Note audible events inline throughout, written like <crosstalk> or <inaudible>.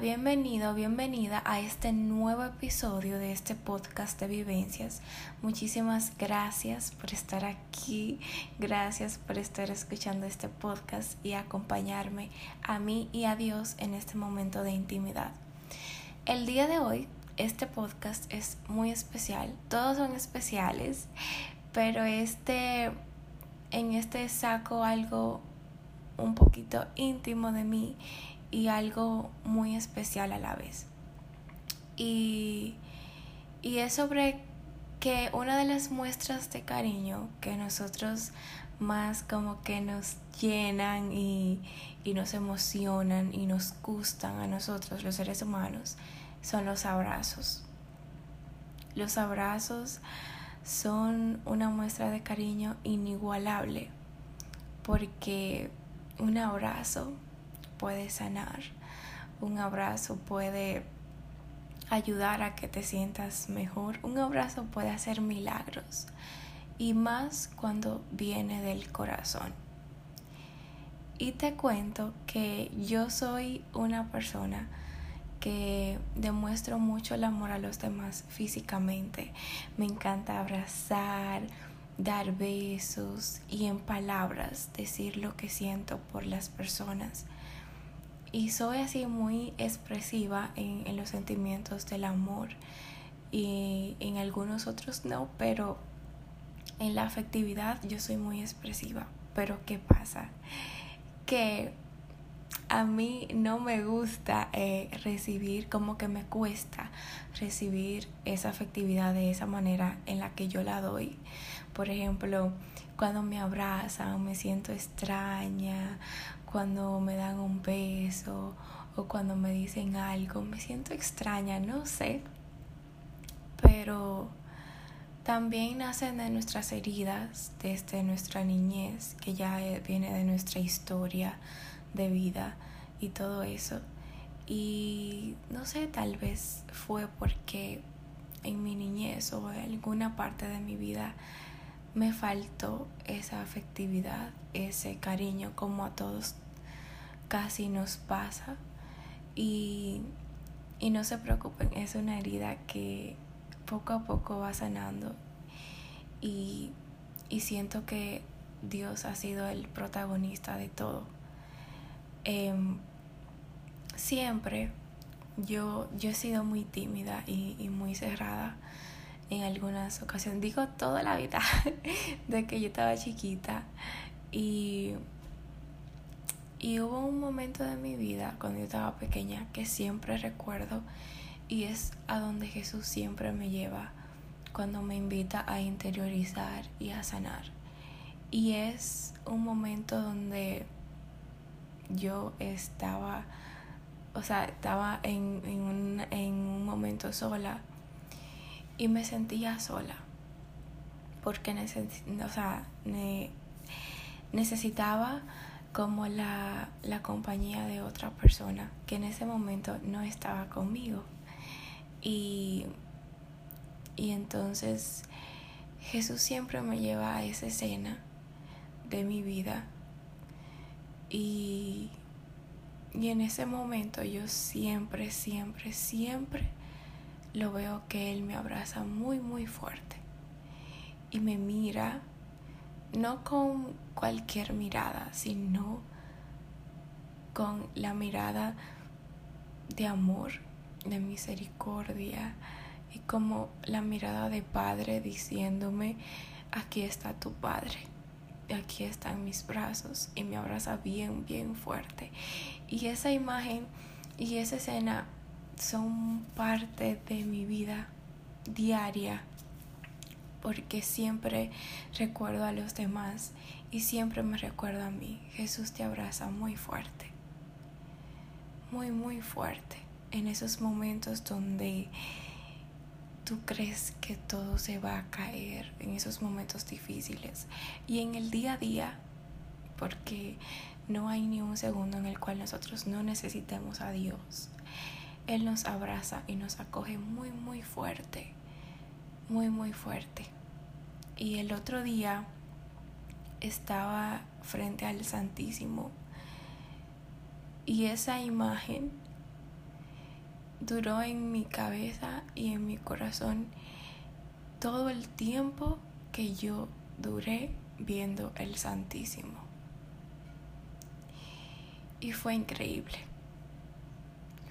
Bienvenido, bienvenida a este nuevo episodio de este podcast de vivencias. Muchísimas gracias por estar aquí, gracias por estar escuchando este podcast y acompañarme a mí y a Dios en este momento de intimidad. El día de hoy, este podcast es muy especial, todos son especiales, pero este, en este saco algo un poquito íntimo de mí y algo muy especial a la vez. Y, y es sobre que una de las muestras de cariño que nosotros más como que nos llenan y, y nos emocionan y nos gustan a nosotros los seres humanos son los abrazos. Los abrazos son una muestra de cariño inigualable porque un abrazo puede sanar, un abrazo puede ayudar a que te sientas mejor, un abrazo puede hacer milagros y más cuando viene del corazón. Y te cuento que yo soy una persona que demuestro mucho el amor a los demás físicamente. Me encanta abrazar, dar besos y en palabras decir lo que siento por las personas y soy así muy expresiva en, en, los sentimientos del amor y en algunos otros no, pero en la afectividad yo soy muy expresiva. Pero ¿qué pasa? Que a mí no me gusta eh, recibir, como que me cuesta recibir esa afectividad de esa manera en la que yo la doy. Por ejemplo, cuando me abrazan me siento extraña cuando me dan un beso o cuando me dicen algo, me siento extraña, no sé. Pero también nacen de nuestras heridas, desde nuestra niñez, que ya viene de nuestra historia de vida y todo eso. Y no sé, tal vez fue porque en mi niñez o en alguna parte de mi vida me faltó esa afectividad, ese cariño como a todos casi nos pasa y, y no se preocupen, es una herida que poco a poco va sanando y, y siento que Dios ha sido el protagonista de todo. Em, siempre yo, yo he sido muy tímida y, y muy cerrada en algunas ocasiones, digo toda la vida, <laughs> de que yo estaba chiquita y y hubo un momento de mi vida cuando yo estaba pequeña que siempre recuerdo y es a donde Jesús siempre me lleva cuando me invita a interiorizar y a sanar. Y es un momento donde yo estaba, o sea, estaba en, en, un, en un momento sola y me sentía sola porque o sea, necesitaba como la, la compañía de otra persona que en ese momento no estaba conmigo. Y, y entonces Jesús siempre me lleva a esa escena de mi vida y, y en ese momento yo siempre, siempre, siempre lo veo que Él me abraza muy, muy fuerte y me mira no con cualquier mirada, sino con la mirada de amor, de misericordia y como la mirada de padre diciéndome, aquí está tu padre, aquí están mis brazos y me abraza bien, bien fuerte. Y esa imagen y esa escena son parte de mi vida diaria porque siempre recuerdo a los demás y siempre me recuerdo a mí. Jesús te abraza muy fuerte, muy, muy fuerte en esos momentos donde tú crees que todo se va a caer, en esos momentos difíciles y en el día a día, porque no hay ni un segundo en el cual nosotros no necesitemos a Dios. Él nos abraza y nos acoge muy, muy fuerte muy muy fuerte. Y el otro día estaba frente al Santísimo y esa imagen duró en mi cabeza y en mi corazón todo el tiempo que yo duré viendo el Santísimo. Y fue increíble.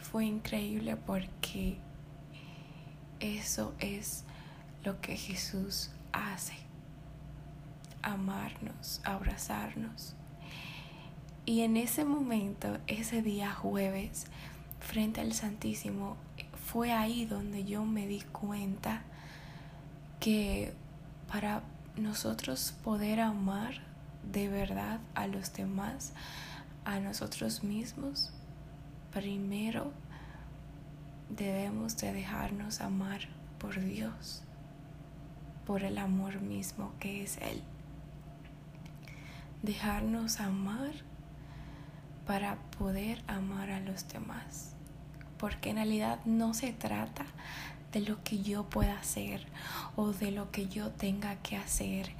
Fue increíble porque eso es lo que Jesús hace. Amarnos, abrazarnos. Y en ese momento, ese día jueves, frente al Santísimo, fue ahí donde yo me di cuenta que para nosotros poder amar de verdad a los demás, a nosotros mismos, primero debemos de dejarnos amar por Dios, por el amor mismo que es Él. Dejarnos amar para poder amar a los demás. Porque en realidad no se trata de lo que yo pueda hacer o de lo que yo tenga que hacer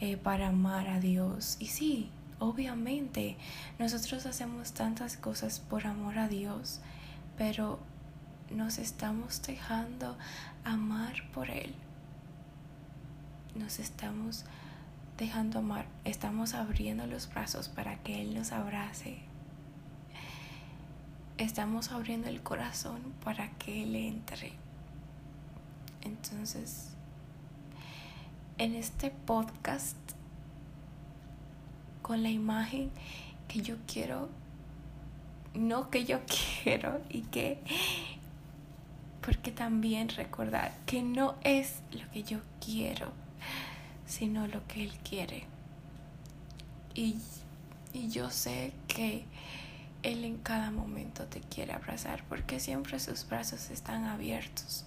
eh, para amar a Dios. Y sí, obviamente nosotros hacemos tantas cosas por amor a Dios, pero nos estamos dejando amar por Él. Nos estamos dejando amar, estamos abriendo los brazos para que Él nos abrace. Estamos abriendo el corazón para que Él entre. Entonces, en este podcast, con la imagen que yo quiero, no que yo <laughs> quiero y que, porque también recordar que no es lo que yo quiero, sino lo que Él quiere. Y, y yo sé que Él en cada momento te quiere abrazar porque siempre sus brazos están abiertos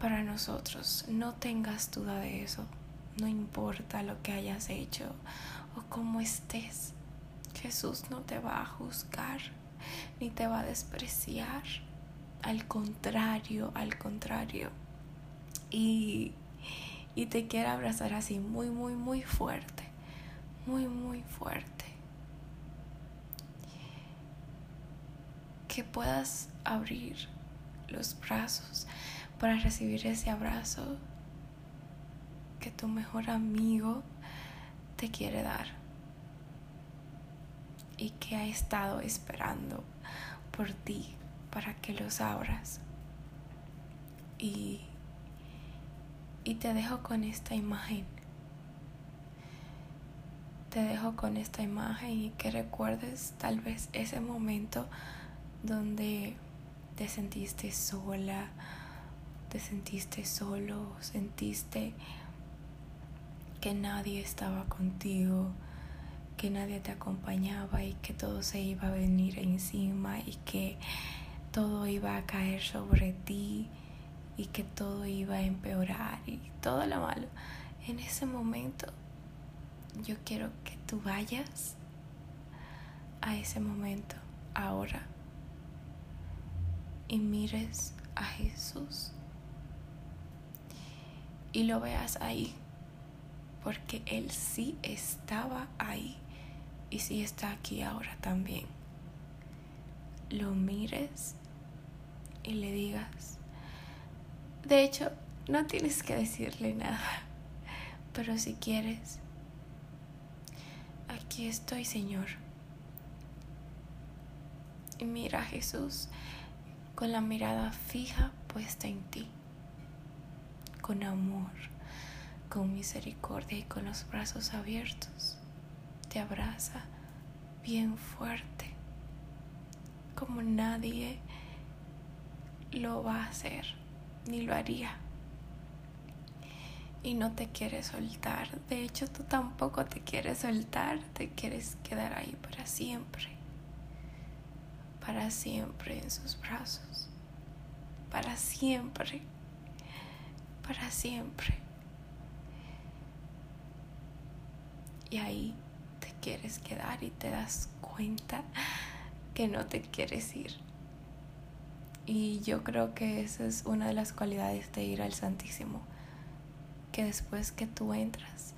para nosotros. No tengas duda de eso. No importa lo que hayas hecho o cómo estés. Jesús no te va a juzgar ni te va a despreciar. Al contrario, al contrario. Y, y te quiere abrazar así muy, muy, muy fuerte. Muy, muy fuerte. Que puedas abrir los brazos para recibir ese abrazo que tu mejor amigo te quiere dar y que ha estado esperando por ti para que los abras. Y, y te dejo con esta imagen. Te dejo con esta imagen y que recuerdes tal vez ese momento donde te sentiste sola, te sentiste solo, sentiste que nadie estaba contigo, que nadie te acompañaba y que todo se iba a venir encima y que todo iba a caer sobre ti y que todo iba a empeorar y todo lo malo. En ese momento yo quiero que tú vayas a ese momento ahora y mires a Jesús y lo veas ahí, porque Él sí estaba ahí y sí está aquí ahora también. Lo mires y le digas, de hecho, no tienes que decirle nada, pero si quieres, aquí estoy, Señor. Y mira a Jesús con la mirada fija puesta en ti con amor, con misericordia y con los brazos abiertos. Te abraza bien fuerte, como nadie lo va a hacer, ni lo haría. Y no te quiere soltar. De hecho, tú tampoco te quieres soltar, te quieres quedar ahí para siempre. Para siempre en sus brazos. Para siempre para siempre. Y ahí te quieres quedar y te das cuenta que no te quieres ir. Y yo creo que esa es una de las cualidades de ir al Santísimo, que después que tú entras,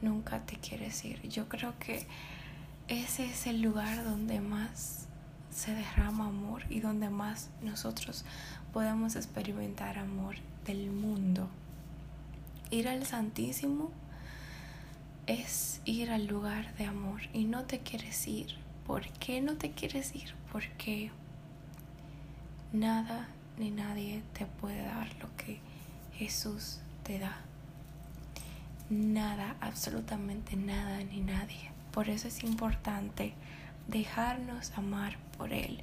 nunca te quieres ir. Yo creo que ese es el lugar donde más se derrama amor y donde más nosotros podemos experimentar amor del mundo. Ir al Santísimo es ir al lugar de amor y no te quieres ir. ¿Por qué no te quieres ir? Porque nada ni nadie te puede dar lo que Jesús te da. Nada, absolutamente nada ni nadie. Por eso es importante dejarnos amar por Él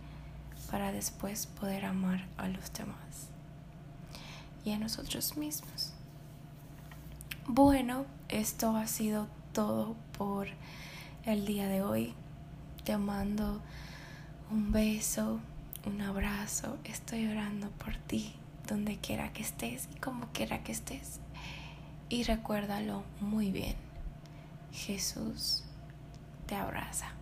para después poder amar a los demás y a nosotros mismos. Bueno, esto ha sido todo por el día de hoy. Te mando un beso, un abrazo. Estoy orando por ti, donde quiera que estés y como quiera que estés. Y recuérdalo muy bien. Jesús te abraza.